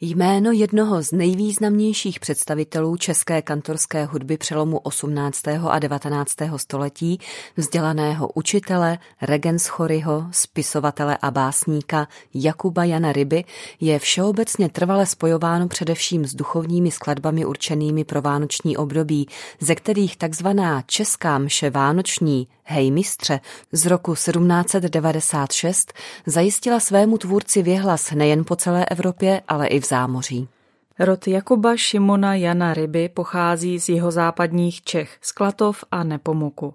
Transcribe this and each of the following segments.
Jméno jednoho z nejvýznamnějších představitelů české kantorské hudby přelomu 18. a 19. století, vzdělaného učitele, regenschoryho, spisovatele a básníka Jakuba Jana Ryby, je všeobecně trvale spojováno především s duchovními skladbami určenými pro vánoční období, ze kterých takzvaná česká mše vánoční Hej mistře z roku 1796 zajistila svému tvůrci věhlas nejen po celé Evropě, ale i v zámoří. Rod Jakuba Šimona Jana Ryby pochází z jeho západních Čech, z Klatov a Nepomuku.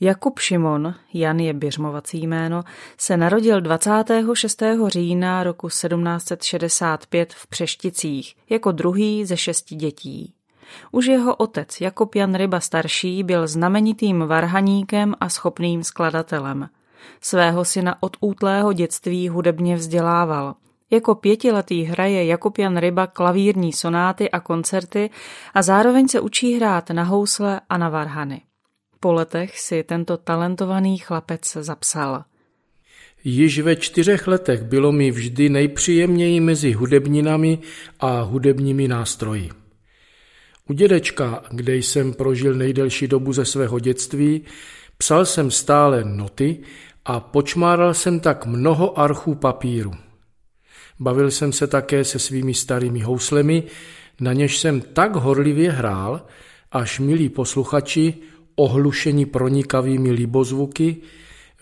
Jakub Šimon, Jan je běžmovací jméno, se narodil 26. října roku 1765 v Přešticích jako druhý ze šesti dětí. Už jeho otec Jakub Jan Ryba starší byl znamenitým varhaníkem a schopným skladatelem. Svého syna od útlého dětství hudebně vzdělával. Jako pětiletý hraje Jakub Jan Ryba klavírní sonáty a koncerty a zároveň se učí hrát na housle a na varhany. Po letech si tento talentovaný chlapec zapsal. Již ve čtyřech letech bylo mi vždy nejpříjemněji mezi hudebninami a hudebními nástroji. U dědečka, kde jsem prožil nejdelší dobu ze svého dětství, psal jsem stále noty a počmáral jsem tak mnoho archů papíru. Bavil jsem se také se svými starými houslemi, na něž jsem tak horlivě hrál, až milí posluchači, ohlušení pronikavými libozvuky,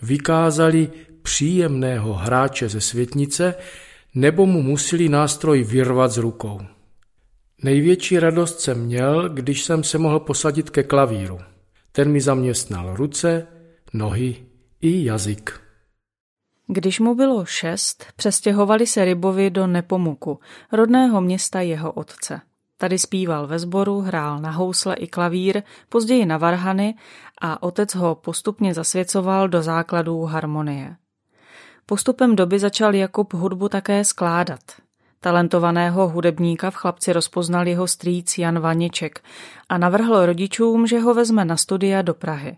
vykázali příjemného hráče ze světnice nebo mu museli nástroj vyrvat z rukou. Největší radost jsem měl, když jsem se mohl posadit ke klavíru. Ten mi zaměstnal ruce, nohy i jazyk. Když mu bylo šest, přestěhovali se Rybovi do Nepomuku, rodného města jeho otce. Tady zpíval ve sboru, hrál na housle i klavír, později na varhany a otec ho postupně zasvěcoval do základů harmonie. Postupem doby začal Jakub hudbu také skládat. Talentovaného hudebníka v chlapci rozpoznal jeho strýc Jan Vaniček a navrhl rodičům, že ho vezme na studia do Prahy.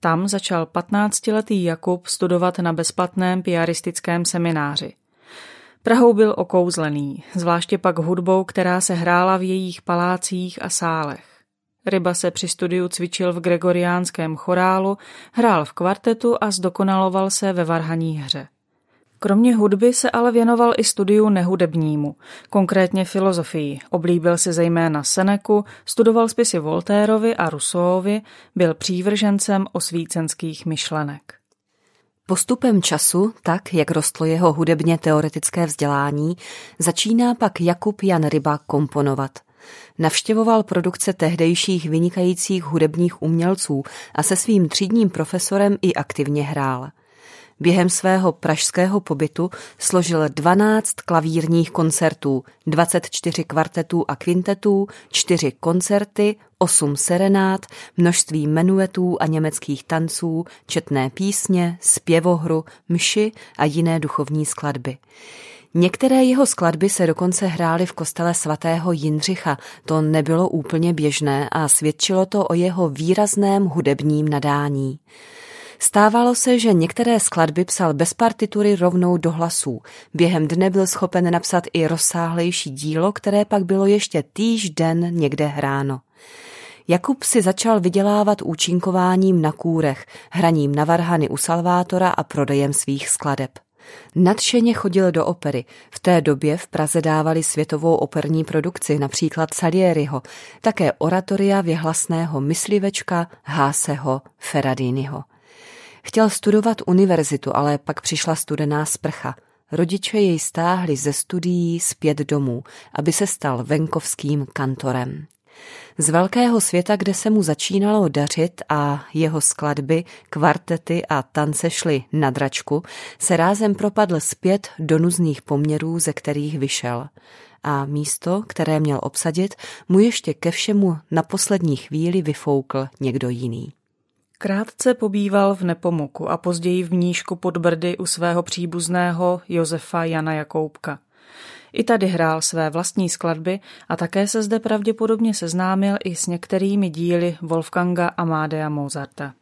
Tam začal 15-letý Jakub studovat na bezplatném piaristickém semináři. Prahou byl okouzlený, zvláště pak hudbou, která se hrála v jejich palácích a sálech. Ryba se při studiu cvičil v gregoriánském chorálu, hrál v kvartetu a zdokonaloval se ve varhaní hře. Kromě hudby se ale věnoval i studiu nehudebnímu, konkrétně filozofii. Oblíbil si zejména Seneku, studoval spisy Voltérovi a Rousseauovi, byl přívržencem osvícenských myšlenek. Postupem času, tak jak rostlo jeho hudebně teoretické vzdělání, začíná pak Jakub Jan Ryba komponovat. Navštěvoval produkce tehdejších vynikajících hudebních umělců a se svým třídním profesorem i aktivně hrál. Během svého pražského pobytu složil 12 klavírních koncertů, 24 kvartetů a kvintetů, 4 koncerty, 8 serenát, množství menuetů a německých tanců, četné písně, zpěvohru, mši a jiné duchovní skladby. Některé jeho skladby se dokonce hrály v kostele svatého Jindřicha. To nebylo úplně běžné a svědčilo to o jeho výrazném hudebním nadání. Stávalo se, že některé skladby psal bez partitury rovnou do hlasů. Během dne byl schopen napsat i rozsáhlejší dílo, které pak bylo ještě týž den někde hráno. Jakub si začal vydělávat účinkováním na kůrech, hraním na varhany u Salvátora a prodejem svých skladeb. Nadšeně chodil do opery. V té době v Praze dávali světovou operní produkci, například Salieriho, také oratoria věhlasného myslivečka Háseho Ferradiniho. Chtěl studovat univerzitu, ale pak přišla studená sprcha. Rodiče jej stáhli ze studií zpět domů, aby se stal venkovským kantorem. Z velkého světa, kde se mu začínalo dařit a jeho skladby, kvartety a tance šly na dračku, se rázem propadl zpět do nuzných poměrů, ze kterých vyšel. A místo, které měl obsadit, mu ještě ke všemu na poslední chvíli vyfoukl někdo jiný. Krátce pobýval v Nepomuku a později v Mníšku pod Brdy u svého příbuzného Josefa Jana Jakoubka. I tady hrál své vlastní skladby a také se zde pravděpodobně seznámil i s některými díly Wolfganga Amadea Mozarta.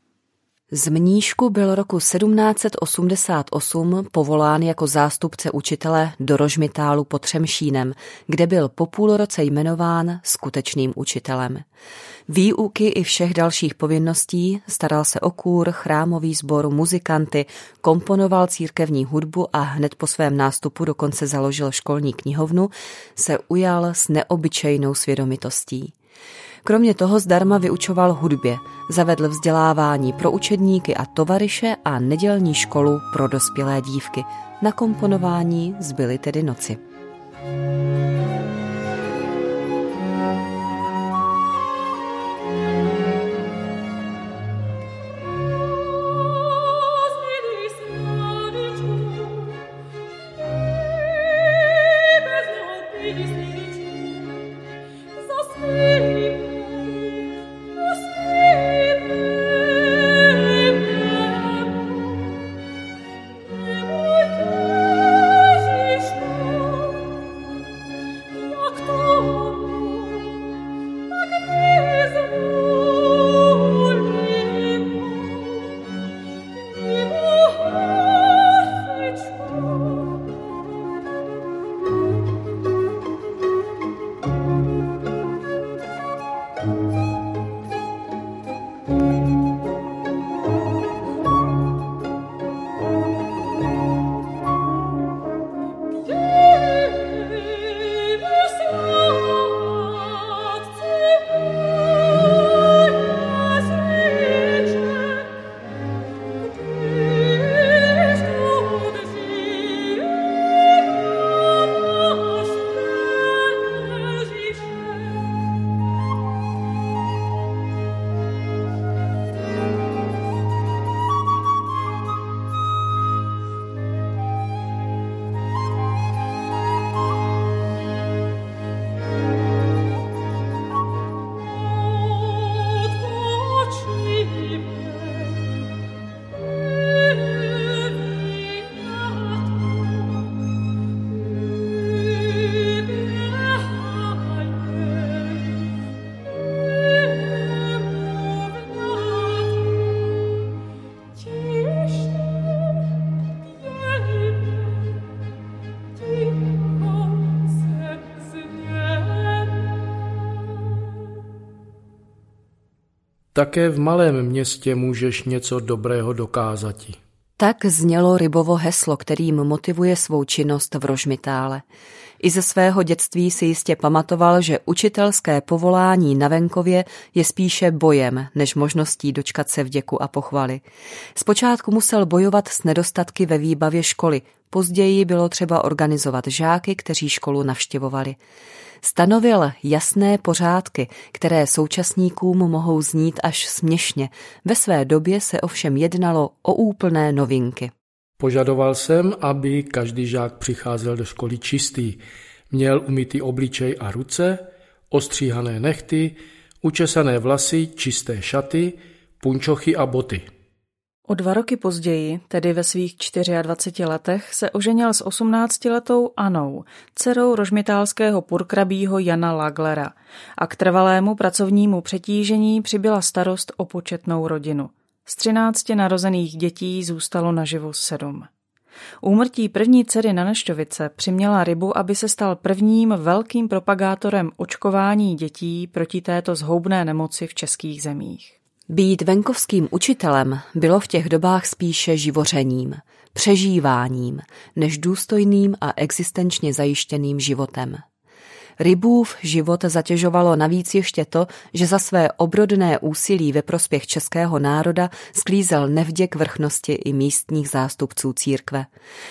Z Mníšku byl roku 1788 povolán jako zástupce učitele do Rožmitálu pod Třemšínem, kde byl po půl roce jmenován skutečným učitelem. Výuky i všech dalších povinností staral se o kůr, chrámový sbor, muzikanty, komponoval církevní hudbu a hned po svém nástupu dokonce založil školní knihovnu, se ujal s neobyčejnou svědomitostí. Kromě toho zdarma vyučoval hudbě, zavedl vzdělávání pro učedníky a tovariše a nedělní školu pro dospělé dívky. Na komponování zbyly tedy noci. Také v malém městě můžeš něco dobrého dokázat. Tak znělo Rybovo heslo, kterým motivuje svou činnost v Rožmitále. I ze svého dětství si jistě pamatoval, že učitelské povolání na venkově je spíše bojem, než možností dočkat se vděku a pochvaly. Zpočátku musel bojovat s nedostatky ve výbavě školy, později bylo třeba organizovat žáky, kteří školu navštěvovali. Stanovil jasné pořádky, které současníkům mohou znít až směšně. Ve své době se ovšem jednalo o úplné novinky. Požadoval jsem, aby každý žák přicházel do školy čistý. Měl umytý obličej a ruce, ostříhané nechty, učesané vlasy, čisté šaty, punčochy a boty. O dva roky později, tedy ve svých 24 letech, se oženil s 18-letou Anou, dcerou rožmitálského purkrabího Jana Laglera a k trvalému pracovnímu přetížení přibyla starost o početnou rodinu. Z 13 narozených dětí zůstalo naživu sedm. Úmrtí první dcery na Neštovice přiměla rybu, aby se stal prvním velkým propagátorem očkování dětí proti této zhoubné nemoci v českých zemích. Být venkovským učitelem bylo v těch dobách spíše živořením, přežíváním, než důstojným a existenčně zajištěným životem. Rybův život zatěžovalo navíc ještě to, že za své obrodné úsilí ve prospěch českého národa sklízel nevděk vrchnosti i místních zástupců církve.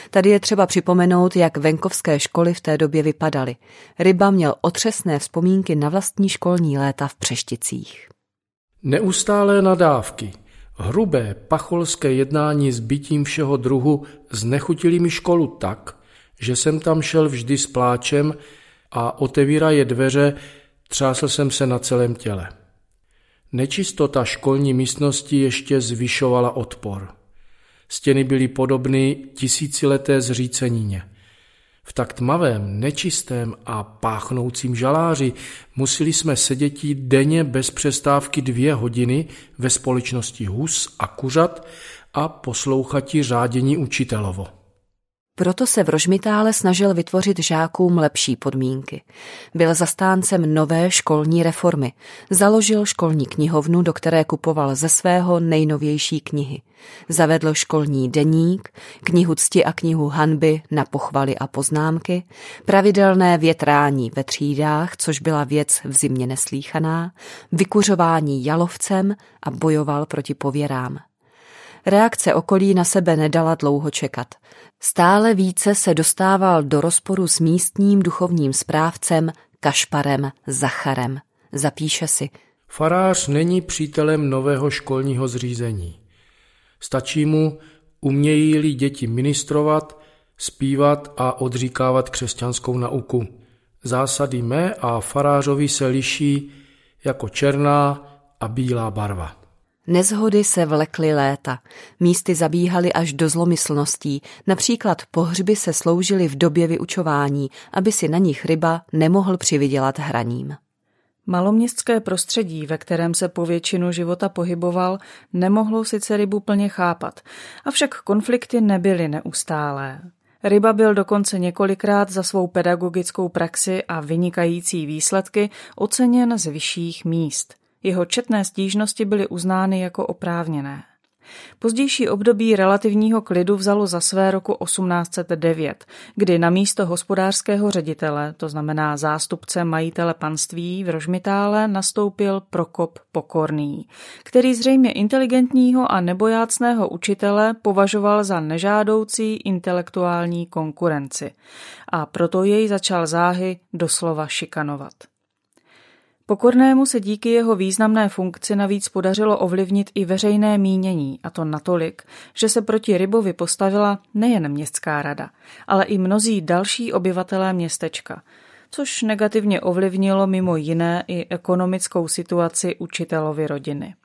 Tady je třeba připomenout, jak venkovské školy v té době vypadaly. Ryba měl otřesné vzpomínky na vlastní školní léta v Přešticích. Neustálé nadávky, hrubé pacholské jednání s bytím všeho druhu znechutili mi školu tak, že jsem tam šel vždy s pláčem a otevíraje dveře třásl jsem se na celém těle. Nečistota školní místnosti ještě zvyšovala odpor. Stěny byly podobny tisícileté zřícenině. V tak tmavém, nečistém a páchnoucím žaláři museli jsme sedět denně bez přestávky dvě hodiny ve společnosti hus a kuřat a poslouchati řádění učitelovo. Proto se v Rožmitále snažil vytvořit žákům lepší podmínky. Byl zastáncem nové školní reformy. Založil školní knihovnu, do které kupoval ze svého nejnovější knihy. Zavedl školní deník, knihu cti a knihu hanby na pochvaly a poznámky, pravidelné větrání ve třídách, což byla věc v zimě neslíchaná, vykuřování jalovcem a bojoval proti pověrám. Reakce okolí na sebe nedala dlouho čekat. Stále více se dostával do rozporu s místním duchovním správcem Kašparem Zacharem. Zapíše si. Farář není přítelem nového školního zřízení. Stačí mu, umějí-li děti ministrovat, zpívat a odříkávat křesťanskou nauku. Zásady mé a farářovi se liší jako černá a bílá barva. Nezhody se vlekly léta, místy zabíhaly až do zlomyslností, například pohřby se sloužily v době vyučování, aby si na nich ryba nemohl přivydělat hraním. Maloměstské prostředí, ve kterém se po většinu života pohyboval, nemohlo sice rybu plně chápat, avšak konflikty nebyly neustálé. Ryba byl dokonce několikrát za svou pedagogickou praxi a vynikající výsledky oceněn z vyšších míst – jeho četné stížnosti byly uznány jako oprávněné. Pozdější období relativního klidu vzalo za své roku 1809, kdy na místo hospodářského ředitele, to znamená zástupce majitele panství v Rožmitále, nastoupil Prokop Pokorný, který zřejmě inteligentního a nebojácného učitele považoval za nežádoucí intelektuální konkurenci a proto jej začal záhy doslova šikanovat. Pokornému se díky jeho významné funkci navíc podařilo ovlivnit i veřejné mínění, a to natolik, že se proti Rybovi postavila nejen městská rada, ale i mnozí další obyvatelé městečka, což negativně ovlivnilo mimo jiné i ekonomickou situaci učitelovy rodiny.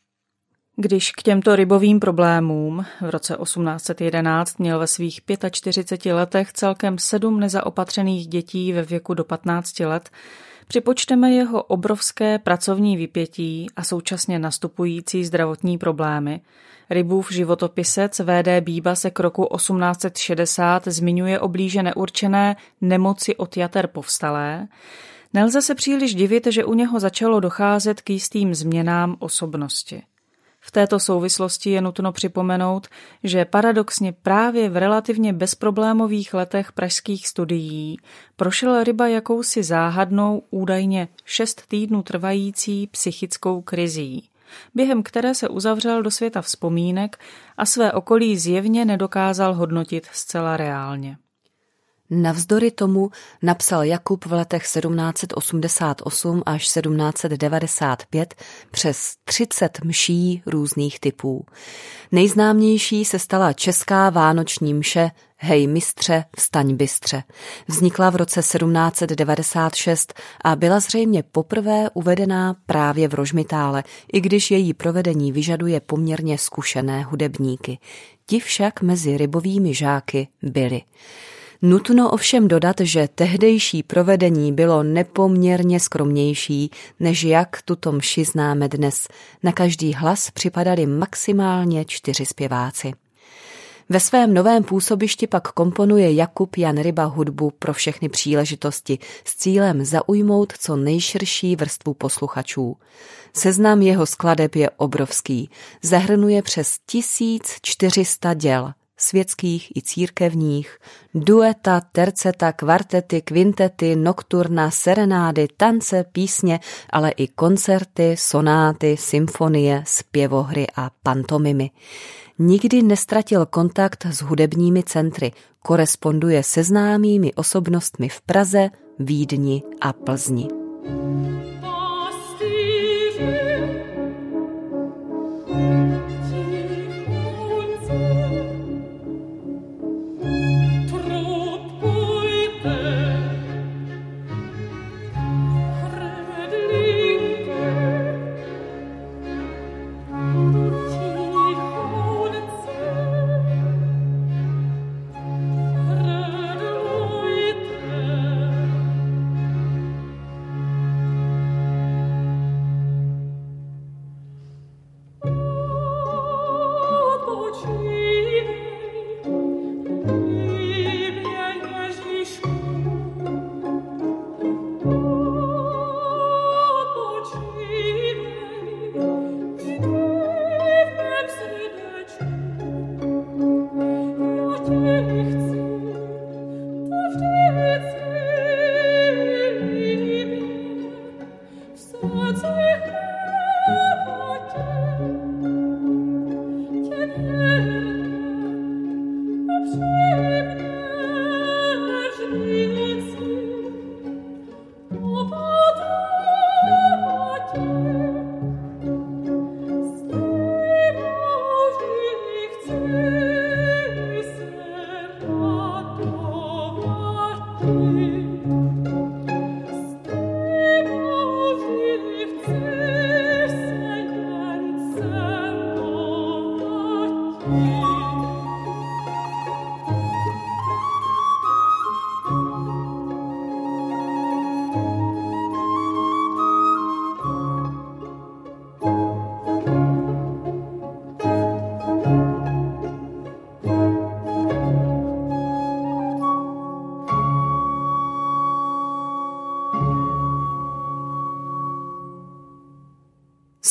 Když k těmto rybovým problémům v roce 1811 měl ve svých 45 letech celkem sedm nezaopatřených dětí ve věku do 15 let, Připočteme jeho obrovské pracovní vypětí a současně nastupující zdravotní problémy. Rybův životopisec V.D. Bíba se k roku 1860 zmiňuje o blíže neurčené nemoci od jater povstalé. Nelze se příliš divit, že u něho začalo docházet k jistým změnám osobnosti. V této souvislosti je nutno připomenout, že paradoxně právě v relativně bezproblémových letech pražských studií prošel Ryba jakousi záhadnou, údajně šest týdnů trvající psychickou krizí, během které se uzavřel do světa vzpomínek a své okolí zjevně nedokázal hodnotit zcela reálně. Navzdory tomu napsal Jakub v letech 1788 až 1795 přes 30 mší různých typů. Nejznámější se stala česká vánoční mše Hej mistře, vstaň bystře. Vznikla v roce 1796 a byla zřejmě poprvé uvedená právě v Rožmitále, i když její provedení vyžaduje poměrně zkušené hudebníky. Ti však mezi rybovými žáky byli. Nutno ovšem dodat, že tehdejší provedení bylo nepoměrně skromnější, než jak tuto mši známe dnes. Na každý hlas připadali maximálně čtyři zpěváci. Ve svém novém působišti pak komponuje Jakub Jan Ryba hudbu pro všechny příležitosti s cílem zaujmout co nejširší vrstvu posluchačů. Seznam jeho skladeb je obrovský, zahrnuje přes 1400 děl světských i církevních, dueta, terceta, kvartety, kvintety, nokturna, serenády, tance, písně, ale i koncerty, sonáty, symfonie, zpěvohry a pantomimy. Nikdy nestratil kontakt s hudebními centry, koresponduje se známými osobnostmi v Praze, Vídni a Plzni.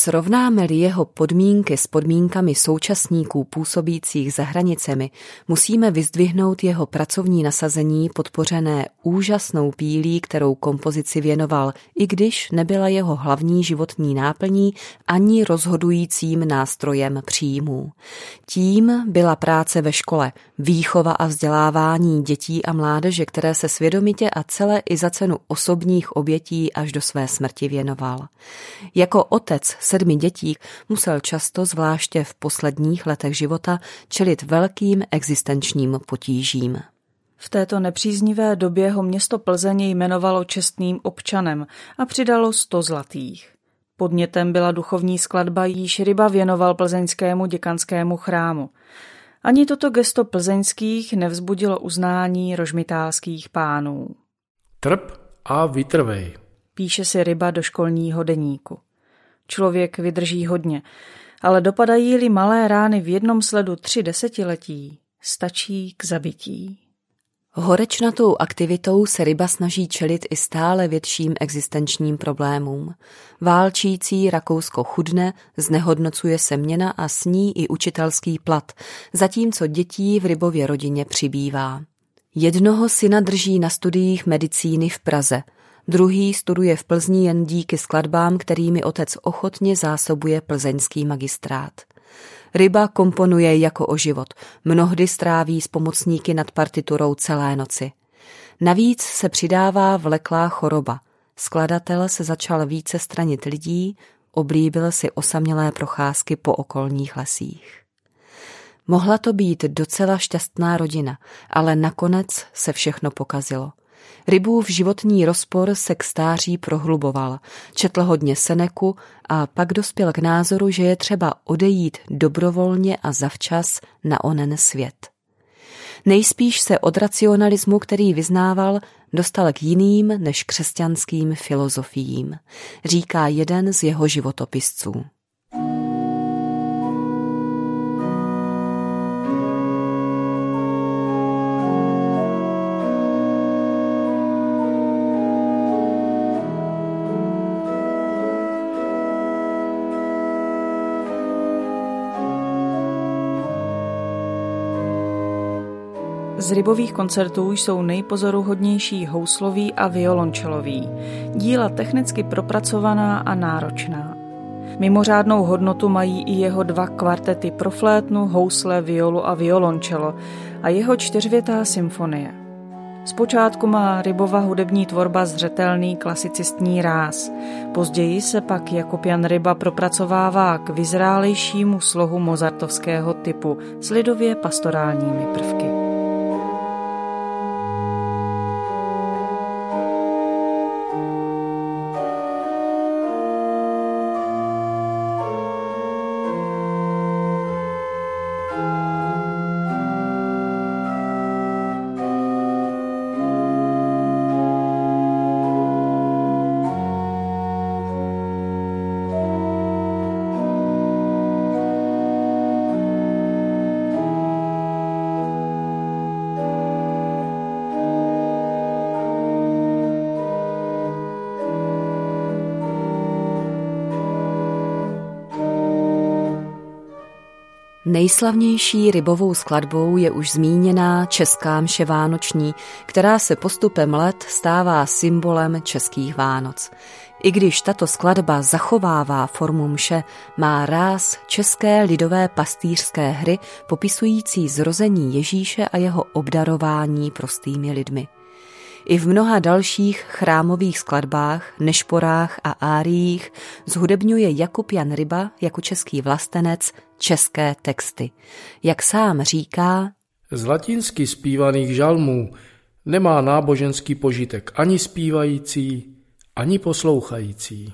Srovnáme-li jeho podmínky s podmínkami současníků působících za hranicemi, musíme vyzdvihnout jeho pracovní nasazení podpořené úžasnou pílí, kterou kompozici věnoval, i když nebyla jeho hlavní životní náplní ani rozhodujícím nástrojem příjmů. Tím byla práce ve škole, výchova a vzdělávání dětí a mládeže, které se svědomitě a celé i za cenu osobních obětí až do své smrti věnoval. Jako otec sedmi dětí musel často, zvláště v posledních letech života, čelit velkým existenčním potížím. V této nepříznivé době ho město Plzeň jmenovalo čestným občanem a přidalo sto zlatých. Podnětem byla duchovní skladba, jíž Ryba věnoval plzeňskému děkanskému chrámu. Ani toto gesto plzeňských nevzbudilo uznání rožmitálských pánů. Trp a vytrvej. Píše si Ryba do školního deníku. Člověk vydrží hodně, ale dopadají-li malé rány v jednom sledu tři desetiletí, stačí k zabití. Horečnatou aktivitou se ryba snaží čelit i stále větším existenčním problémům. Válčící Rakousko chudne, znehodnocuje se měna a sní i učitelský plat, zatímco dětí v rybově rodině přibývá. Jednoho syna drží na studiích medicíny v Praze – Druhý studuje v Plzni jen díky skladbám, kterými otec ochotně zásobuje plzeňský magistrát. Ryba komponuje jako o život, mnohdy stráví s pomocníky nad partiturou celé noci. Navíc se přidává vleklá choroba. Skladatel se začal více stranit lidí, oblíbil si osamělé procházky po okolních lesích. Mohla to být docela šťastná rodina, ale nakonec se všechno pokazilo. Rybův životní rozpor se k stáří prohluboval. Četl hodně Seneku a pak dospěl k názoru, že je třeba odejít dobrovolně a zavčas na onen svět. Nejspíš se od racionalismu, který vyznával, dostal k jiným než křesťanským filozofiím, říká jeden z jeho životopisců. Z rybových koncertů jsou nejpozoruhodnější houslový a violončelový, díla technicky propracovaná a náročná. Mimořádnou hodnotu mají i jeho dva kvartety pro flétnu, housle, violu a violončelo a jeho čtyřvětá symfonie. Zpočátku má Rybova hudební tvorba zřetelný klasicistní ráz. Později se pak jako Jan Ryba propracovává k vyzrálejšímu slohu mozartovského typu s lidově pastorálními prvky. Nejslavnější rybovou skladbou je už zmíněná Česká mše vánoční, která se postupem let stává symbolem českých Vánoc. I když tato skladba zachovává formu mše, má ráz české lidové pastýřské hry popisující zrození Ježíše a jeho obdarování prostými lidmi. I v mnoha dalších chrámových skladbách, nešporách a áriích zhudebňuje Jakub Jan Ryba jako český vlastenec české texty. Jak sám říká, z latinsky zpívaných žalmů nemá náboženský požitek ani zpívající, ani poslouchající.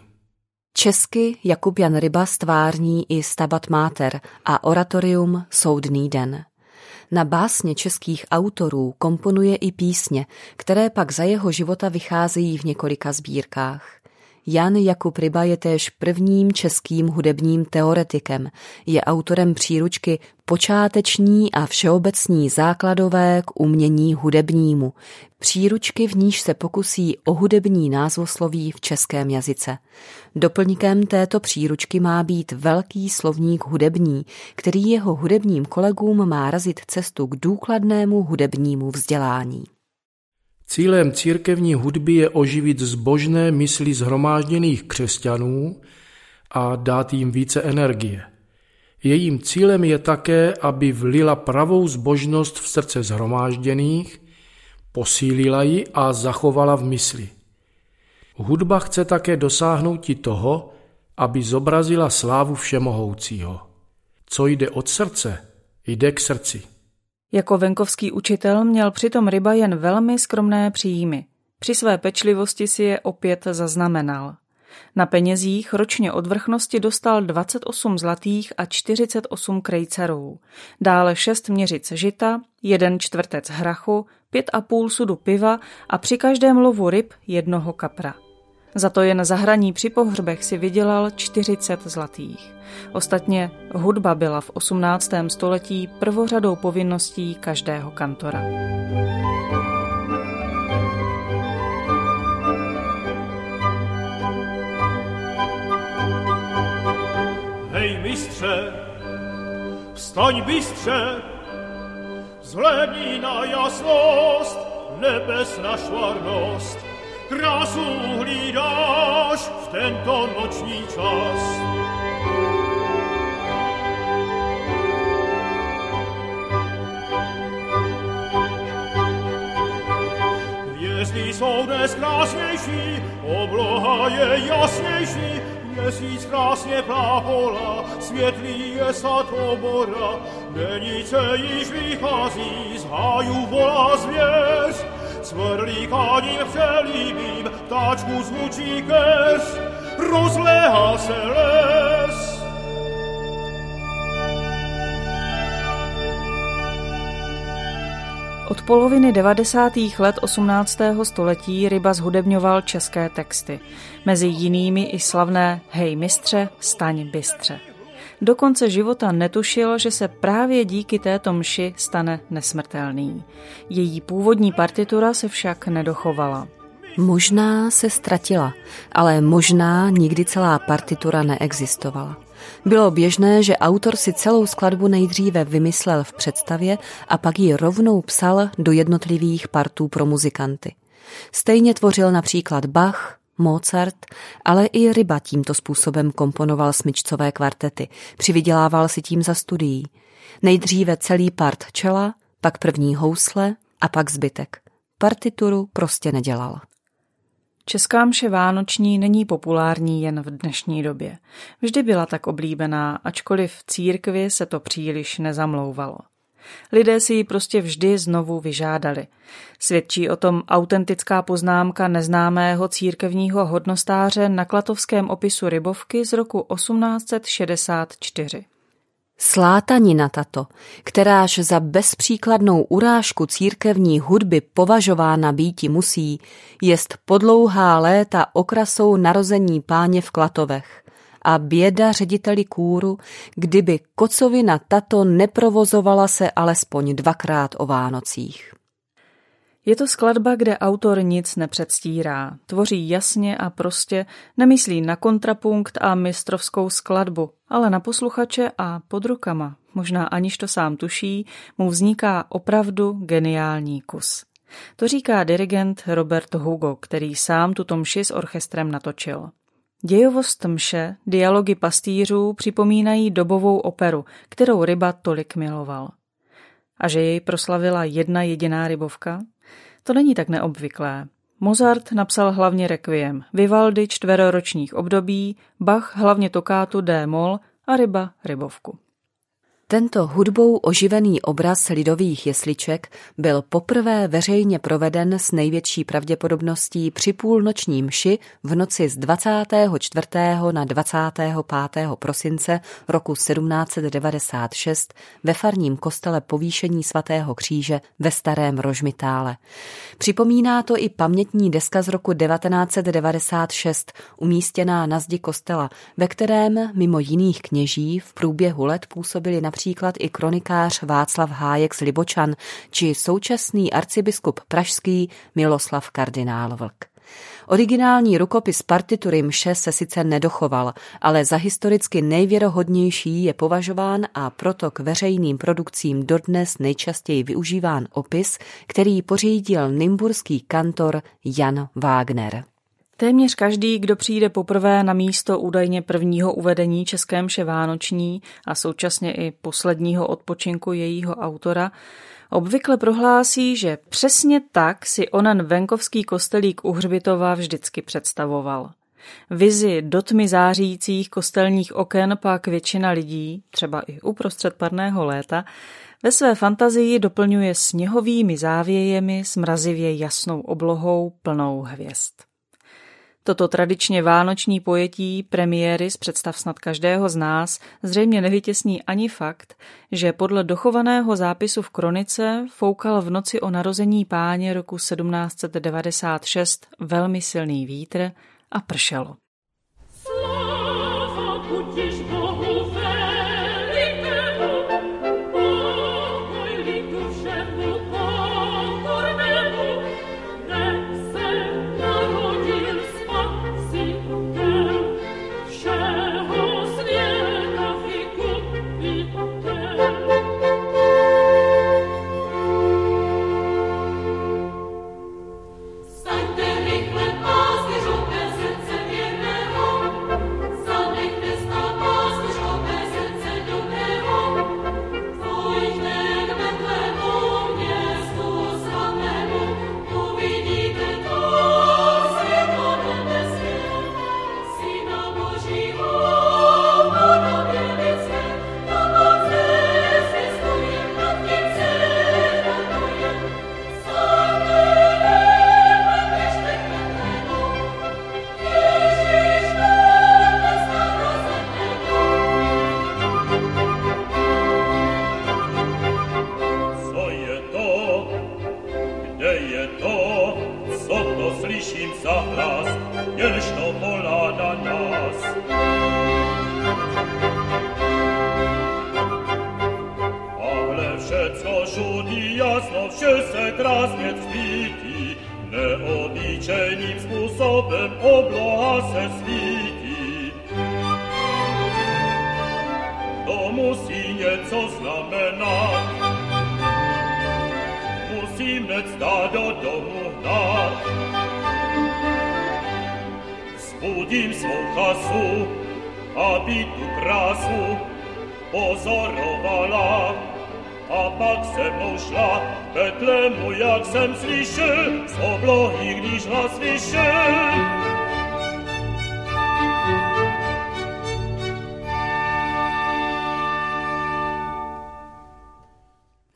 Česky Jakub Jan Ryba stvární i Stabat Mater a oratorium Soudný den. Na básně českých autorů komponuje i písně, které pak za jeho života vycházejí v několika sbírkách. Jan Jakub Ryba je též prvním českým hudebním teoretikem. Je autorem příručky Počáteční a všeobecní základové k umění hudebnímu. Příručky, v níž se pokusí o hudební názvosloví v českém jazyce. Doplňkem této příručky má být velký slovník hudební, který jeho hudebním kolegům má razit cestu k důkladnému hudebnímu vzdělání. Cílem církevní hudby je oživit zbožné mysli zhromážděných křesťanů a dát jim více energie. Jejím cílem je také, aby vlila pravou zbožnost v srdce zhromážděných, posílila ji a zachovala v mysli. Hudba chce také dosáhnout toho, aby zobrazila slávu všemohoucího. Co jde od srdce, jde k srdci. Jako venkovský učitel měl přitom ryba jen velmi skromné příjmy. Při své pečlivosti si je opět zaznamenal. Na penězích ročně od vrchnosti dostal 28 zlatých a 48 krejcarů, dále 6 měřic žita, jeden čtvrtec hrachu, pět a půl sudu piva a při každém lovu ryb jednoho kapra. Za to jen zahraní při pohřbech si vydělal 40 zlatých. Ostatně hudba byla v 18. století prvořadou povinností každého kantora. Mistře, vstaň bystře, zhlédni na jasnost, nebes na švarnost, krásu hlídáš v tento noční čas. Hvězdy jsou dnes krásnější, obloha je jasnější, měsíc krásně plápola, světlý je sad obora, denice již vychází, z háju volá zvěř, cvrlíkáním přelíbím, ptáčku zvučí keř, rozléhá se les. Od poloviny 90. let 18. století Ryba zhudebňoval české texty, mezi jinými i slavné Hej mistře, staň bystře. Do konce života netušil, že se právě díky této mši stane nesmrtelný. Její původní partitura se však nedochovala. Možná se ztratila, ale možná nikdy celá partitura neexistovala. Bylo běžné, že autor si celou skladbu nejdříve vymyslel v představě a pak ji rovnou psal do jednotlivých partů pro muzikanty. Stejně tvořil například Bach, Mozart, ale i Ryba tímto způsobem komponoval smyčcové kvartety, přivydělával si tím za studií. Nejdříve celý part čela, pak první housle a pak zbytek. Partituru prostě nedělal. Česká mše vánoční není populární jen v dnešní době. Vždy byla tak oblíbená, ačkoliv v církvi se to příliš nezamlouvalo. Lidé si ji prostě vždy znovu vyžádali. Svědčí o tom autentická poznámka neznámého církevního hodnostáře na klatovském opisu Rybovky z roku 1864. Slátanina tato, kteráž za bezpříkladnou urážku církevní hudby považována býti musí, jest podlouhá léta okrasou narození páně v Klatovech a běda řediteli kůru, kdyby kocovina tato neprovozovala se alespoň dvakrát o Vánocích. Je to skladba, kde autor nic nepředstírá. Tvoří jasně a prostě, nemyslí na kontrapunkt a mistrovskou skladbu, ale na posluchače a pod rukama, možná aniž to sám tuší, mu vzniká opravdu geniální kus. To říká dirigent Robert Hugo, který sám tuto mši s orchestrem natočil. Dějovost mše, dialogy pastýřů připomínají dobovou operu, kterou ryba tolik miloval. A že jej proslavila jedna jediná rybovka? To není tak neobvyklé. Mozart napsal hlavně requiem, Vivaldi čtveroročních období, Bach hlavně tokátu D-moll a ryba rybovku. Tento hudbou oživený obraz lidových jesliček byl poprvé veřejně proveden s největší pravděpodobností při půlnoční mši v noci z 24. na 25. prosince roku 1796 ve farním kostele povýšení svatého kříže ve Starém Rožmitále. Připomíná to i pamětní deska z roku 1996 umístěná na zdi kostela, ve kterém mimo jiných kněží v průběhu let působili například například i kronikář Václav Hájek z Libočan či současný arcibiskup pražský Miloslav kardinál Vlk. Originální rukopis partitury mše se sice nedochoval, ale za historicky nejvěrohodnější je považován a proto k veřejným produkcím dodnes nejčastěji využíván opis, který pořídil nymburský kantor Jan Wagner. Téměř každý, kdo přijde poprvé na místo údajně prvního uvedení České mše Vánoční a současně i posledního odpočinku jejího autora, obvykle prohlásí, že přesně tak si onen venkovský kostelík u Hřbitova vždycky představoval. Vizi do tmy zářících kostelních oken pak většina lidí, třeba i uprostřed parného léta, ve své fantazii doplňuje sněhovými závějemi s mrazivě jasnou oblohou plnou hvězd. Toto tradičně vánoční pojetí premiéry z představ snad každého z nás zřejmě nevytěsní ani fakt, že podle dochovaného zápisu v kronice foukal v noci o narození páně roku 1796 velmi silný vítr a pršelo.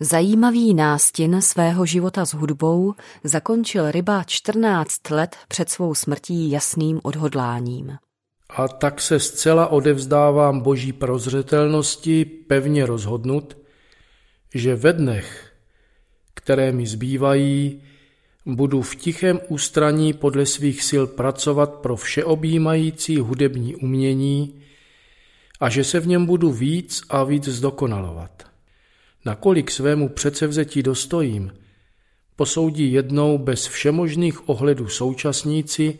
Zajímavý nástin svého života s hudbou zakončil ryba 14 let před svou smrtí jasným odhodláním. A tak se zcela odevzdávám boží prozřetelnosti pevně rozhodnut, že ve dnech, které mi zbývají, budu v tichém ústraní podle svých sil pracovat pro všeobjímající hudební umění a že se v něm budu víc a víc zdokonalovat nakolik svému předsevzetí dostojím, posoudí jednou bez všemožných ohledů současníci,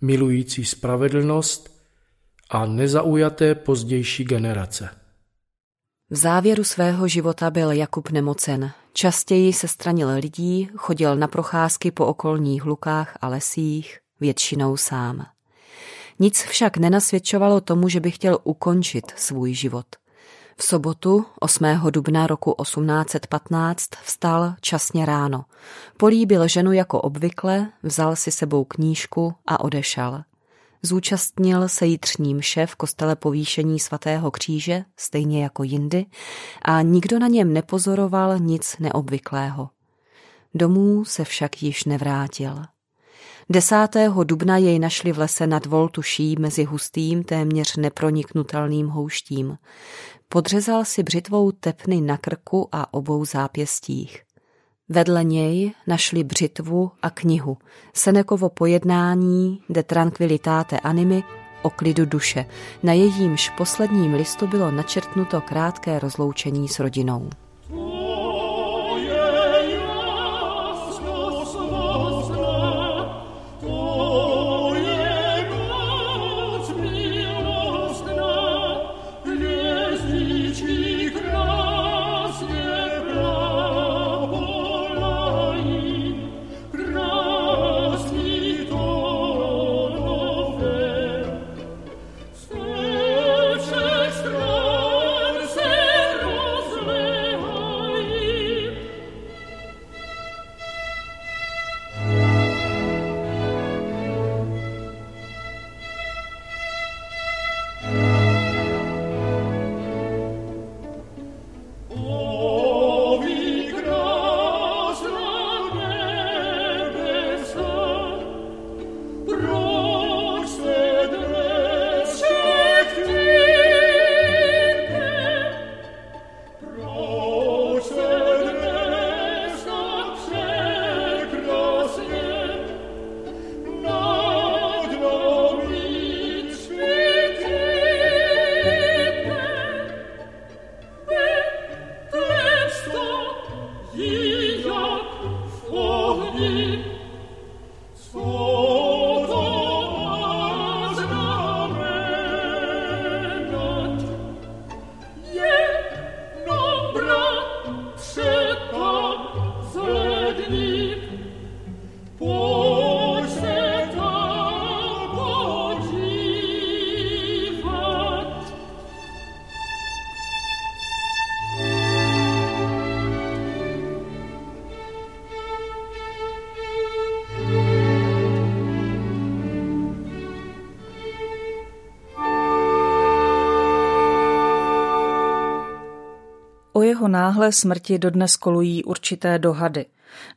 milující spravedlnost a nezaujaté pozdější generace. V závěru svého života byl Jakub nemocen. Častěji se stranil lidí, chodil na procházky po okolních lukách a lesích, většinou sám. Nic však nenasvědčovalo tomu, že by chtěl ukončit svůj život – v sobotu 8. dubna roku 1815 vstal časně ráno. Políbil ženu jako obvykle, vzal si sebou knížku a odešel. Zúčastnil se jitřní mše v kostele povýšení svatého kříže, stejně jako jindy, a nikdo na něm nepozoroval nic neobvyklého. Domů se však již nevrátil. 10. dubna jej našli v lese nad Voltuší mezi hustým, téměř neproniknutelným houštím. Podřezal si břitvou tepny na krku a obou zápěstích. Vedle něj našli břitvu a knihu Senekovo pojednání de tranquilitate animi o klidu duše. Na jejímž posledním listu bylo načrtnuto krátké rozloučení s rodinou. Jeho náhlé smrti dodnes kolují určité dohady.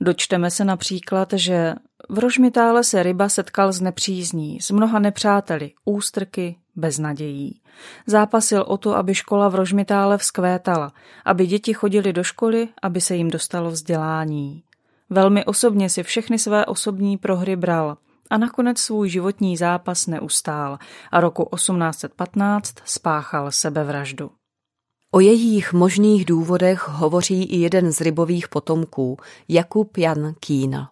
Dočteme se například, že v Rožmitále se ryba setkal s nepřízní, s mnoha nepřáteli, ústrky, beznadějí. Zápasil o to, aby škola v Rožmitále vzkvétala, aby děti chodili do školy, aby se jim dostalo vzdělání. Velmi osobně si všechny své osobní prohry bral a nakonec svůj životní zápas neustál a roku 1815 spáchal sebevraždu. O jejich možných důvodech hovoří i jeden z rybových potomků, Jakub Jan Kína.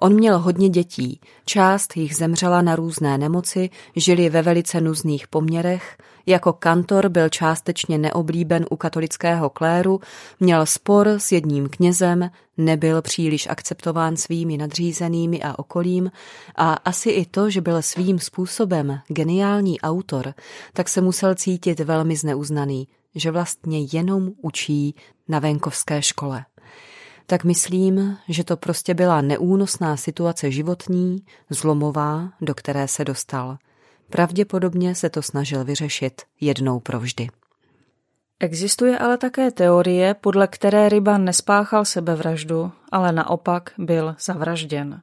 On měl hodně dětí, část jich zemřela na různé nemoci, žili ve velice nuzných poměrech, jako kantor byl částečně neoblíben u katolického kléru, měl spor s jedním knězem, nebyl příliš akceptován svými nadřízenými a okolím a asi i to, že byl svým způsobem geniální autor, tak se musel cítit velmi zneuznaný, že vlastně jenom učí na venkovské škole. Tak myslím, že to prostě byla neúnosná situace životní, zlomová, do které se dostal. Pravděpodobně se to snažil vyřešit jednou provždy. Existuje ale také teorie, podle které ryba nespáchal sebevraždu, ale naopak byl zavražděn.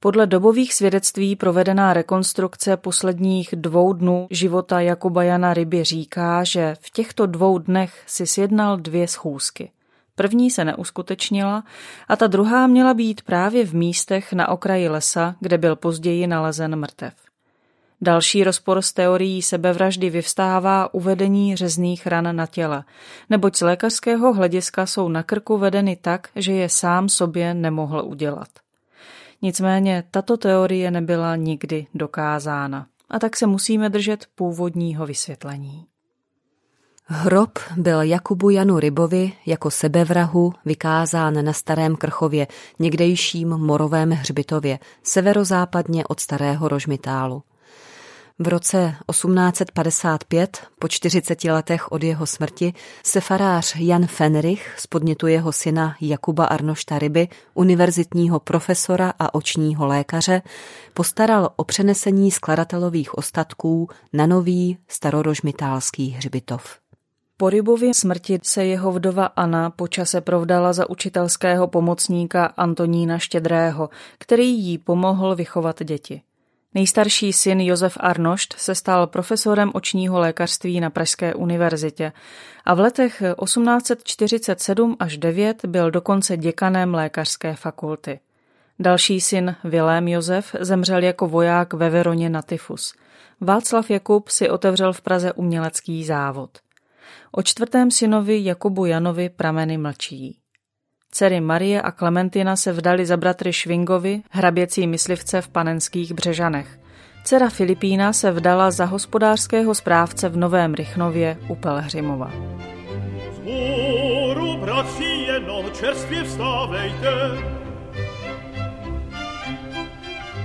Podle dobových svědectví provedená rekonstrukce posledních dvou dnů života Jakuba Jana Ryby říká, že v těchto dvou dnech si sjednal dvě schůzky. První se neuskutečnila a ta druhá měla být právě v místech na okraji lesa, kde byl později nalezen mrtev. Další rozpor s teorií sebevraždy vyvstává uvedení řezných ran na těle, neboť z lékařského hlediska jsou na krku vedeny tak, že je sám sobě nemohl udělat. Nicméně tato teorie nebyla nikdy dokázána a tak se musíme držet původního vysvětlení. Hrob byl Jakubu Janu Rybovi jako sebevrahu vykázán na Starém Krchově, někdejším morovém hřbitově, severozápadně od Starého Rožmitálu. V roce 1855, po 40 letech od jeho smrti, se farář Jan Fenrich z podnětu jeho syna Jakuba Arnošta Ryby, univerzitního profesora a očního lékaře, postaral o přenesení skladatelových ostatků na nový starorožmitálský hřbitov. Po Rybově smrti se jeho vdova Anna počase provdala za učitelského pomocníka Antonína Štědrého, který jí pomohl vychovat děti. Nejstarší syn Josef Arnošt se stal profesorem očního lékařství na Pražské univerzitě a v letech 1847 až 9 byl dokonce děkanem lékařské fakulty. Další syn Vilém Josef zemřel jako voják ve Veroně na tyfus. Václav Jakub si otevřel v Praze umělecký závod. O čtvrtém synovi Jakubu Janovi prameny mlčí. Dcery Marie a Klementina se vdali za bratry Švingovi, hraběcí myslivce v panenských Břežanech. Dcera Filipína se vdala za hospodářského správce v Novém Rychnově u Pelhřimova. Zhůru, bratři, jenom čerstvě vstávejte.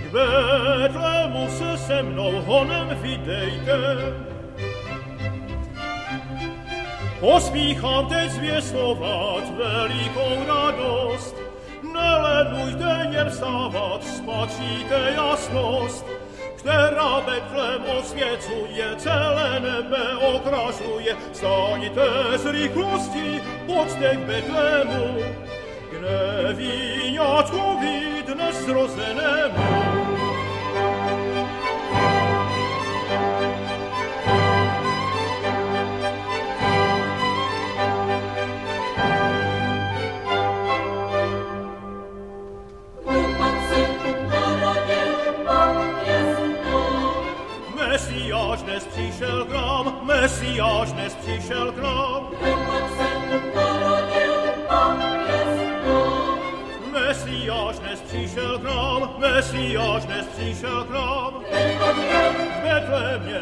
K se se mnou honem vydejte. Osmicham te zwiestovat veliką radost, Nelenuj te nie wstawać, spacite jasnost, Która Betlem oswiecuje, celenem me okrasuje, Stoi te z riklosti, podstek Betlemu, Gnewinia tu widne zrozenemu. Přišel k nám, Mesiáš dnes přišel k nám. Mesiáš dnes přišel k nám, Mesiáš dnes přišel k nám. V Betlémě,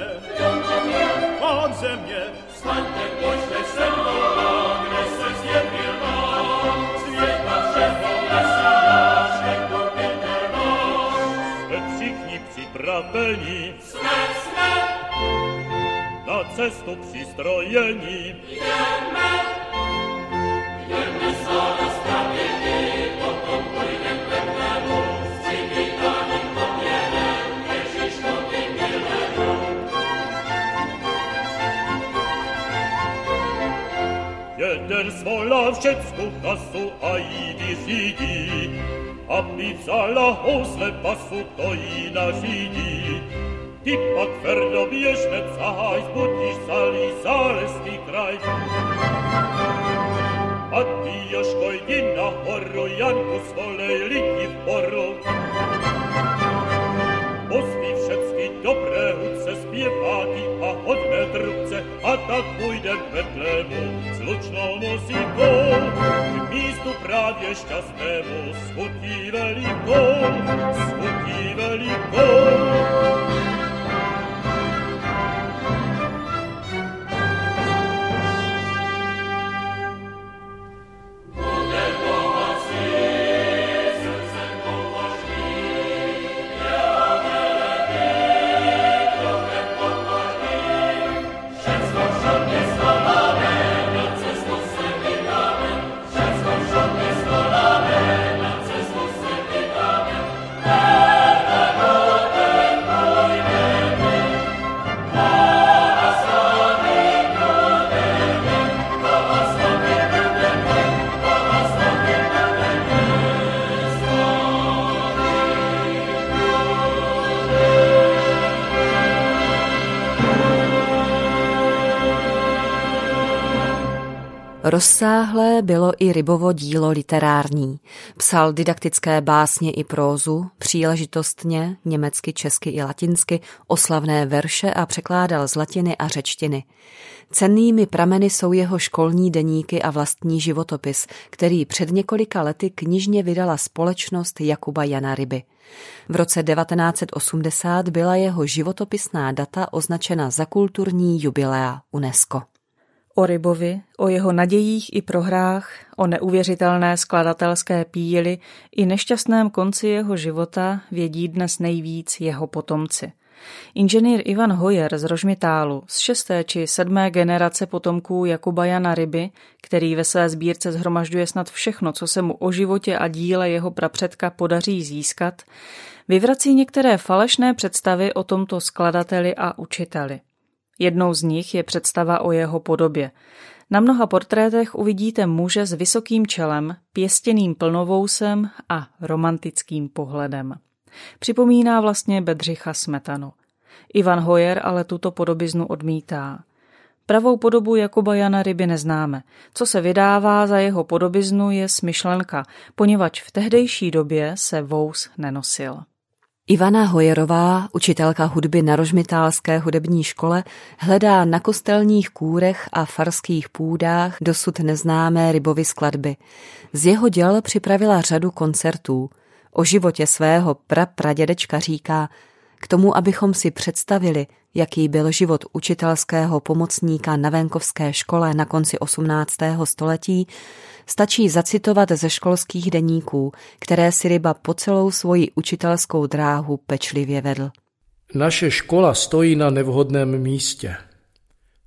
Pán země, staňte, pojďte se mnou, kde se zjevil nám. Světa všeho Mesiáš, všichni připraveni, jsme, jsme, na cestu přistrojení. Jdeme, jdeme sáda spravědí, potom půjdem k Betlému, s přivítáním poměrem Ježíškovi milému. Jeden svolá všecku kasu a jí řídí, aby vzala housle pasu, to jí nařídí. Ipak twardzobieżne cahaj, zbudzisz sali zaleski kraj. A ty Joszko idź na horu, Janku z olejliki v poru. Pospi wszystkie dobre uce spiewali, a chodne trupce, a tak pójdę Betlemu z luczną muzyką. W miejscu prawie szczęsnemu, smutki weliką, smutki weliką. Rozsáhlé bylo i Rybovo dílo literární. Psal didaktické básně i prózu, příležitostně, německy, česky i latinsky, oslavné verše a překládal z latiny a řečtiny. Cennými prameny jsou jeho školní deníky a vlastní životopis, který před několika lety knižně vydala společnost Jakuba Jana Ryby. V roce 1980 byla jeho životopisná data označena za kulturní jubilea UNESCO. O Rybovi, o jeho nadějích i prohrách, o neuvěřitelné skladatelské píli i nešťastném konci jeho života vědí dnes nejvíc jeho potomci. Inženýr Ivan Hojer z Rožmitálu z šesté či sedmé generace potomků Jakuba Jana Ryby, který ve své sbírce zhromažďuje snad všechno, co se mu o životě a díle jeho prapředka podaří získat, vyvrací některé falešné představy o tomto skladateli a učiteli. Jednou z nich je představa o jeho podobě. Na mnoha portrétech uvidíte muže s vysokým čelem, pěstěným plnovousem a romantickým pohledem. Připomíná vlastně Bedřicha Smetanu. Ivan Hoyer ale tuto podobiznu odmítá. Pravou podobu Jakuba Jana Ryby neznáme. Co se vydává za jeho podobiznu je smyšlenka, poněvadž v tehdejší době se vous nenosil. Ivana Hojerová, učitelka hudby na Rožmitálské hudební škole, hledá na kostelních kůrech a farských půdách dosud neznámé rybovy skladby. Z jeho děl připravila řadu koncertů. O životě svého prapradědečka říká, k tomu, abychom si představili, jaký byl život učitelského pomocníka na venkovské škole na konci 18. století, stačí zacitovat ze školských deníků, které si ryba po celou svoji učitelskou dráhu pečlivě vedl. Naše škola stojí na nevhodném místě.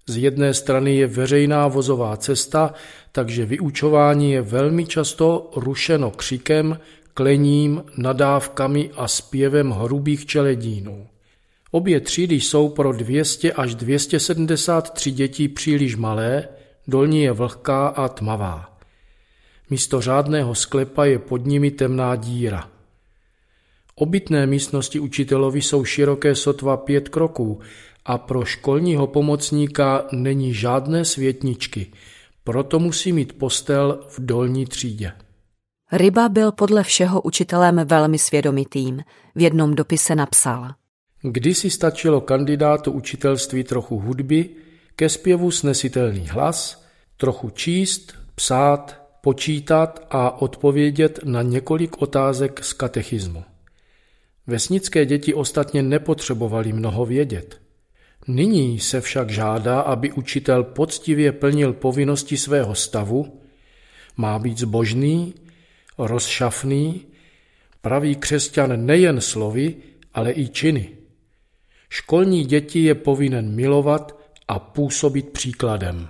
Z jedné strany je veřejná vozová cesta, takže vyučování je velmi často rušeno křikem, klením, nadávkami a zpěvem hrubých čeledínů. Obě třídy jsou pro 200 až 273 dětí příliš malé, dolní je vlhká a tmavá. Místo řádného sklepa je pod nimi temná díra. Obytné místnosti učitelovi jsou široké sotva pět kroků a pro školního pomocníka není žádné světničky, proto musí mít postel v dolní třídě. Ryba byl podle všeho učitelem velmi svědomitým. V jednom dopise napsal. Kdysi stačilo kandidátu učitelství trochu hudby, ke zpěvu snesitelný hlas, trochu číst, psát, počítat a odpovědět na několik otázek z katechismu. Vesnické děti ostatně nepotřebovali mnoho vědět. Nyní se však žádá, aby učitel poctivě plnil povinnosti svého stavu, má být zbožný, rozšafný, pravý křesťan nejen slovy, ale i činy. Školní děti je povinen milovat a působit příkladem.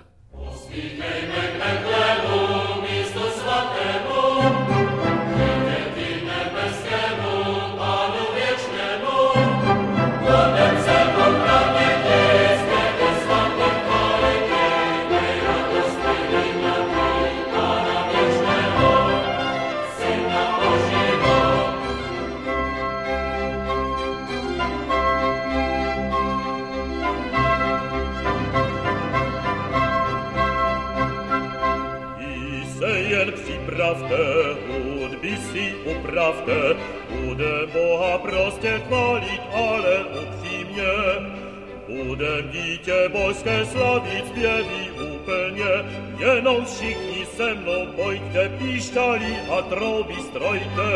Boha prostě chválit, ale upřímně. Budem dítě božské slavit zpěví úplně, jenom všichni se mnou pojďte, píšťali a trouby strojte.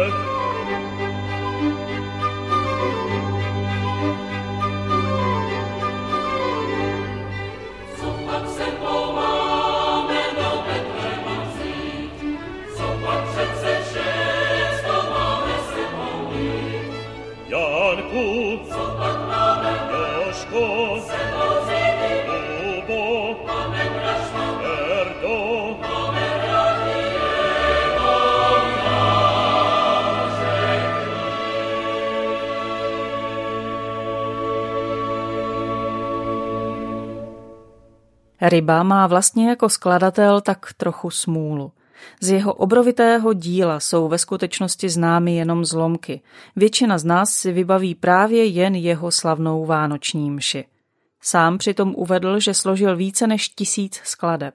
Ryba má vlastně jako skladatel tak trochu smůlu. Z jeho obrovitého díla jsou ve skutečnosti známy jenom zlomky. Většina z nás si vybaví právě jen jeho slavnou vánoční mši. Sám přitom uvedl, že složil více než tisíc skladeb.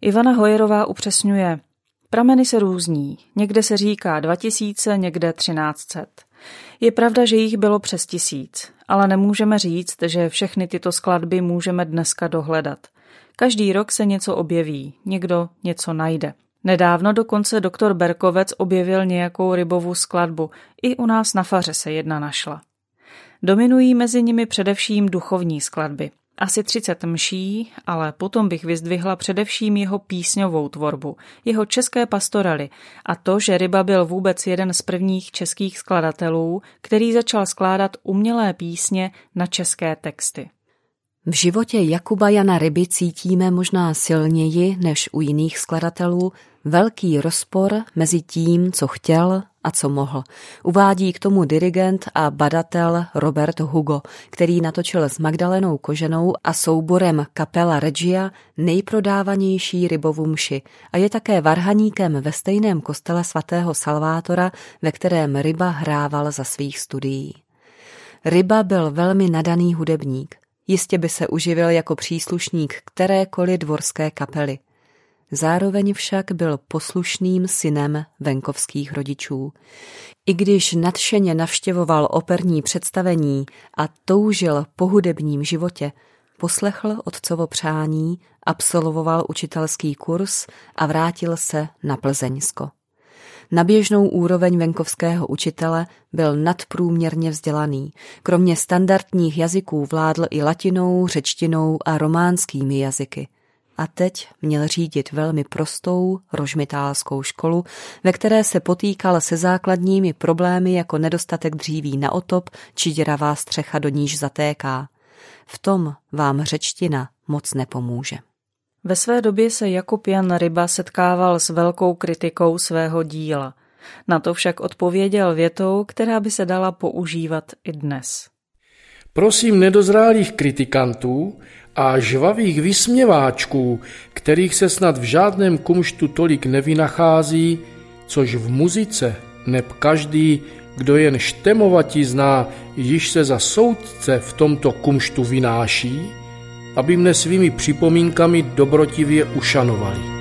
Ivana Hojerová upřesňuje, prameny se různí, někde se říká 2000, někde 1300. Je pravda, že jich bylo přes tisíc, ale nemůžeme říct, že všechny tyto skladby můžeme dneska dohledat. Každý rok se něco objeví, někdo něco najde. Nedávno dokonce doktor Berkovec objevil nějakou rybovou skladbu. I u nás na faře se jedna našla. Dominují mezi nimi především duchovní skladby. Asi 30 mší, ale potom bych vyzdvihla především jeho písňovou tvorbu, jeho české pastorely a to, že Ryba byl vůbec jeden z prvních českých skladatelů, který začal skládat umělé písně na české texty. V životě Jakuba Jana Ryby cítíme možná silněji než u jiných skladatelů velký rozpor mezi tím, co chtěl a co mohl. Uvádí k tomu dirigent a badatel Robert Hugo, který natočil s Magdalenou Koženou a souborem Kapela Regia nejprodávanější rybovu mši a je také varhaníkem ve stejném kostele svatého Salvátora, ve kterém Ryba hrával za svých studií. Ryba byl velmi nadaný hudebník. Jistě by se uživil jako příslušník kterékoliv dvorské kapely. Zároveň však byl poslušným synem venkovských rodičů. I když nadšeně navštěvoval operní představení a toužil po hudebním životě, poslechl otcovo přání, absolvoval učitelský kurz a vrátil se na Plzeňsko. Na běžnou úroveň venkovského učitele byl nadprůměrně vzdělaný. Kromě standardních jazyků vládl i latinou, řečtinou a románskými jazyky. A teď měl řídit velmi prostou rožmitálskou školu, ve které se potýkal se základními problémy jako nedostatek dříví na otop či děravá střecha do níž zatéká. V tom vám řečtina moc nepomůže. Ve své době se Jakub Jan Ryba setkával s velkou kritikou svého díla. Na to však odpověděl větou, která by se dala používat i dnes. Prosím nedozrálých kritikantů a žvavých vysměváčků, kterých se snad v žádném kumštu tolik nevynachází, což v muzice neb každý, kdo jen štemovati zná, již se za soudce v tomto kumštu vynáší, aby mne svými připomínkami dobrotivě ušanovali.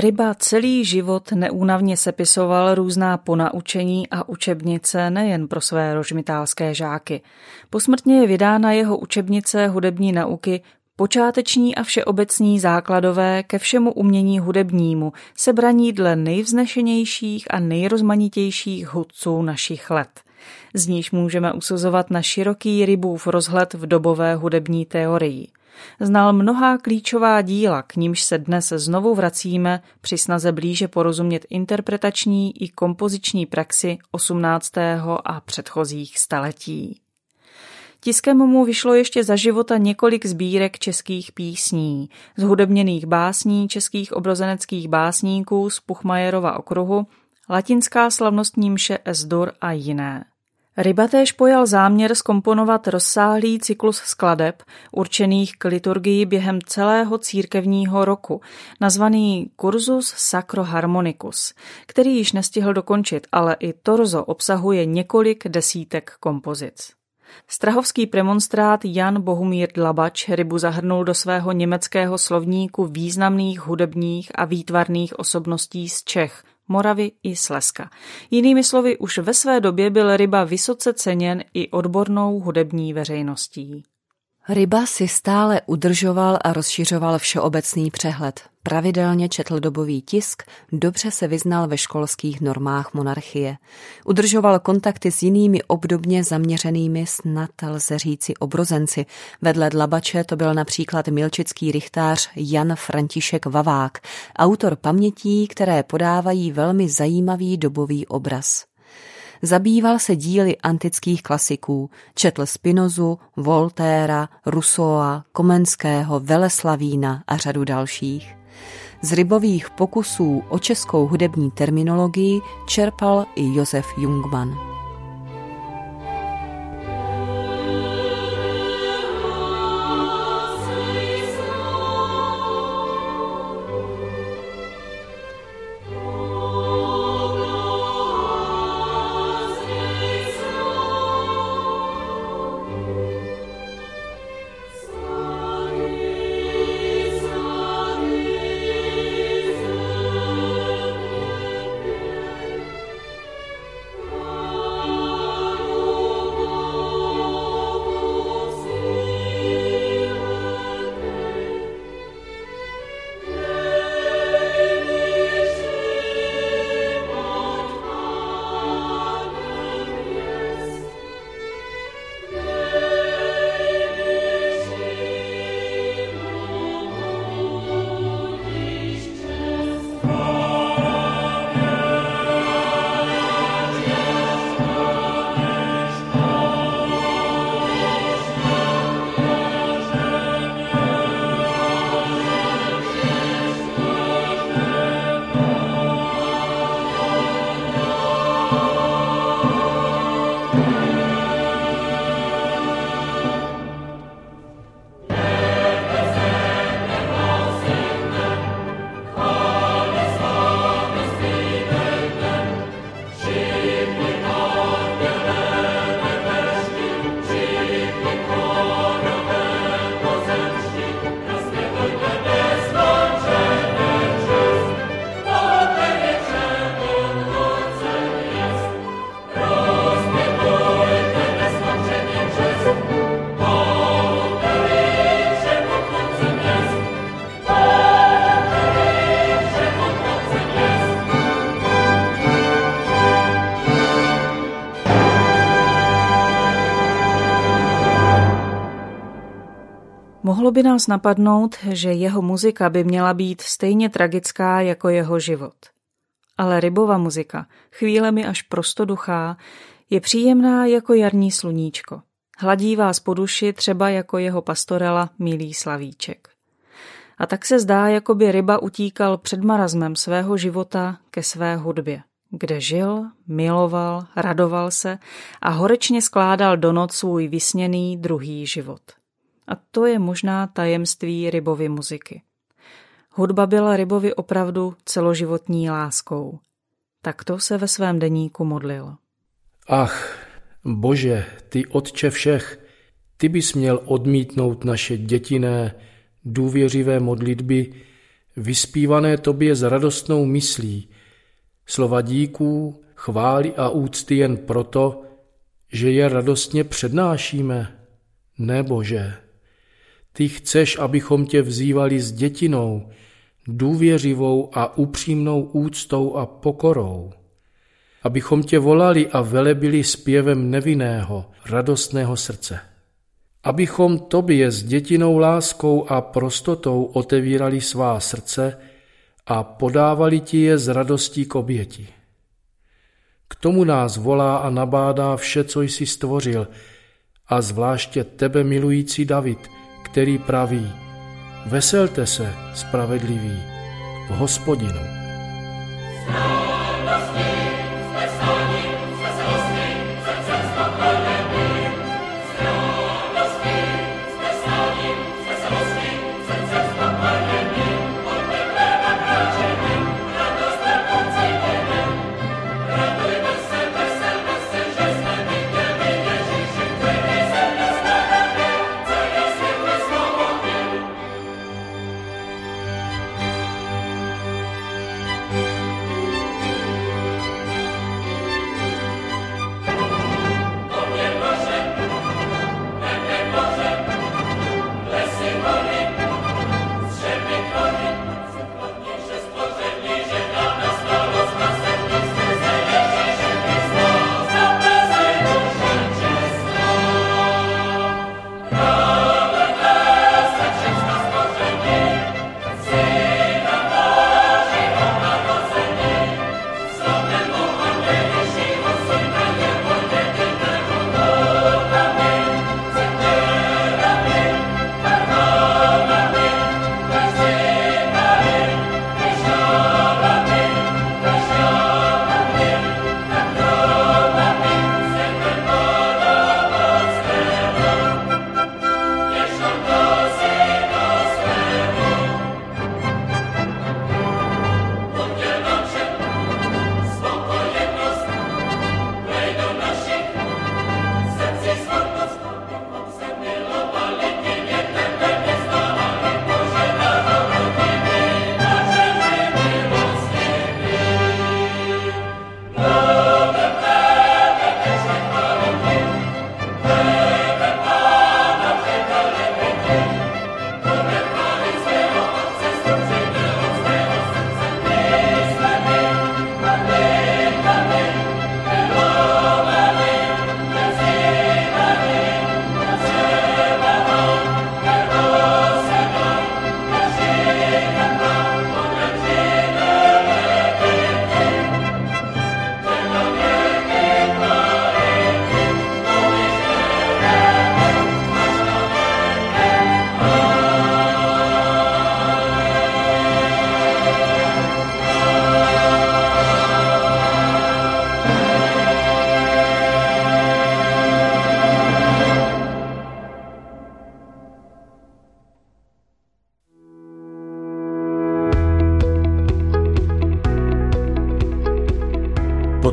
Ryba celý život neúnavně sepisoval různá ponaučení a učebnice nejen pro své rožmitálské žáky. Posmrtně je vydána jeho učebnice hudební nauky počáteční a všeobecní základové ke všemu umění hudebnímu, sebraní dle nejvznešenějších a nejrozmanitějších hudců našich let. Z níž můžeme usuzovat na široký rybův rozhled v dobové hudební teorii – Znal mnohá klíčová díla, k nímž se dnes znovu vracíme při snaze blíže porozumět interpretační i kompoziční praxi 18. a předchozích staletí. Tiskem mu vyšlo ještě za života několik sbírek českých písní, zhudebněných básní českých obrozeneckých básníků z Puchmajerova okruhu, latinská slavnostní mše Esdur a jiné. Ryba též pojal záměr skomponovat rozsáhlý cyklus skladeb určených k liturgii během celého církevního roku, nazvaný Cursus Sacro Harmonicus, který již nestihl dokončit, ale i torzo obsahuje několik desítek kompozic. Strahovský premonstrát Jan Bohumír Dlabač rybu zahrnul do svého německého slovníku významných hudebních a výtvarných osobností z Čech, Moravy i Slezska. Jinými slovy, už ve své době byl ryba vysoce ceněn i odbornou hudební veřejností. Ryba si stále udržoval a rozšiřoval všeobecný přehled. Pravidelně četl dobový tisk, dobře se vyznal ve školských normách monarchie. Udržoval kontakty s jinými obdobně zaměřenými, snad lze říci obrozenci. Vedle Dlabače to byl například milčický rychtář Jan František Vavák, autor pamětí, které podávají velmi zajímavý dobový obraz. Zabýval se díly antických klasiků, četl Spinozu, Voltéra, Rousseaua, Komenského, Veleslavína a řadu dalších. Z rybových pokusů o českou hudební terminologii čerpal i Josef Jungmann. Mohlo by nás napadnout, že jeho muzika by měla být stejně tragická jako jeho život. Ale rybova muzika, chvílemi až prostoduchá, je příjemná jako jarní sluníčko. Hladí vás po duši třeba jako jeho pastorela Milý Slavíček. A tak se zdá, jako by ryba utíkal před marazmem svého života ke své hudbě, kde žil, miloval, radoval se a horečně skládal do noc svůj vysněný druhý život. A to je možná tajemství rybovy muziky. Hudba byla rybovi opravdu celoživotní láskou. Takto se ve svém deníku modlil. Ach, bože, ty otče všech, ty bys měl odmítnout naše dětiné, důvěřivé modlitby, vyspívané tobě s radostnou myslí, slova díků, chvály a úcty jen proto, že je radostně přednášíme. Ne, Bože. Ty chceš, abychom tě vzývali s dětinou, důvěřivou a upřímnou úctou a pokorou. Abychom tě volali a velebili zpěvem nevinného, radostného srdce. abychom tobě s dětinou láskou a prostotou otevírali svá srdce a podávali ti je s radostí k oběti. K tomu nás volá a nabádá vše, co jsi stvořil, a zvláště tebe milující David, který praví, veselte se, spravedliví, v hospodinu.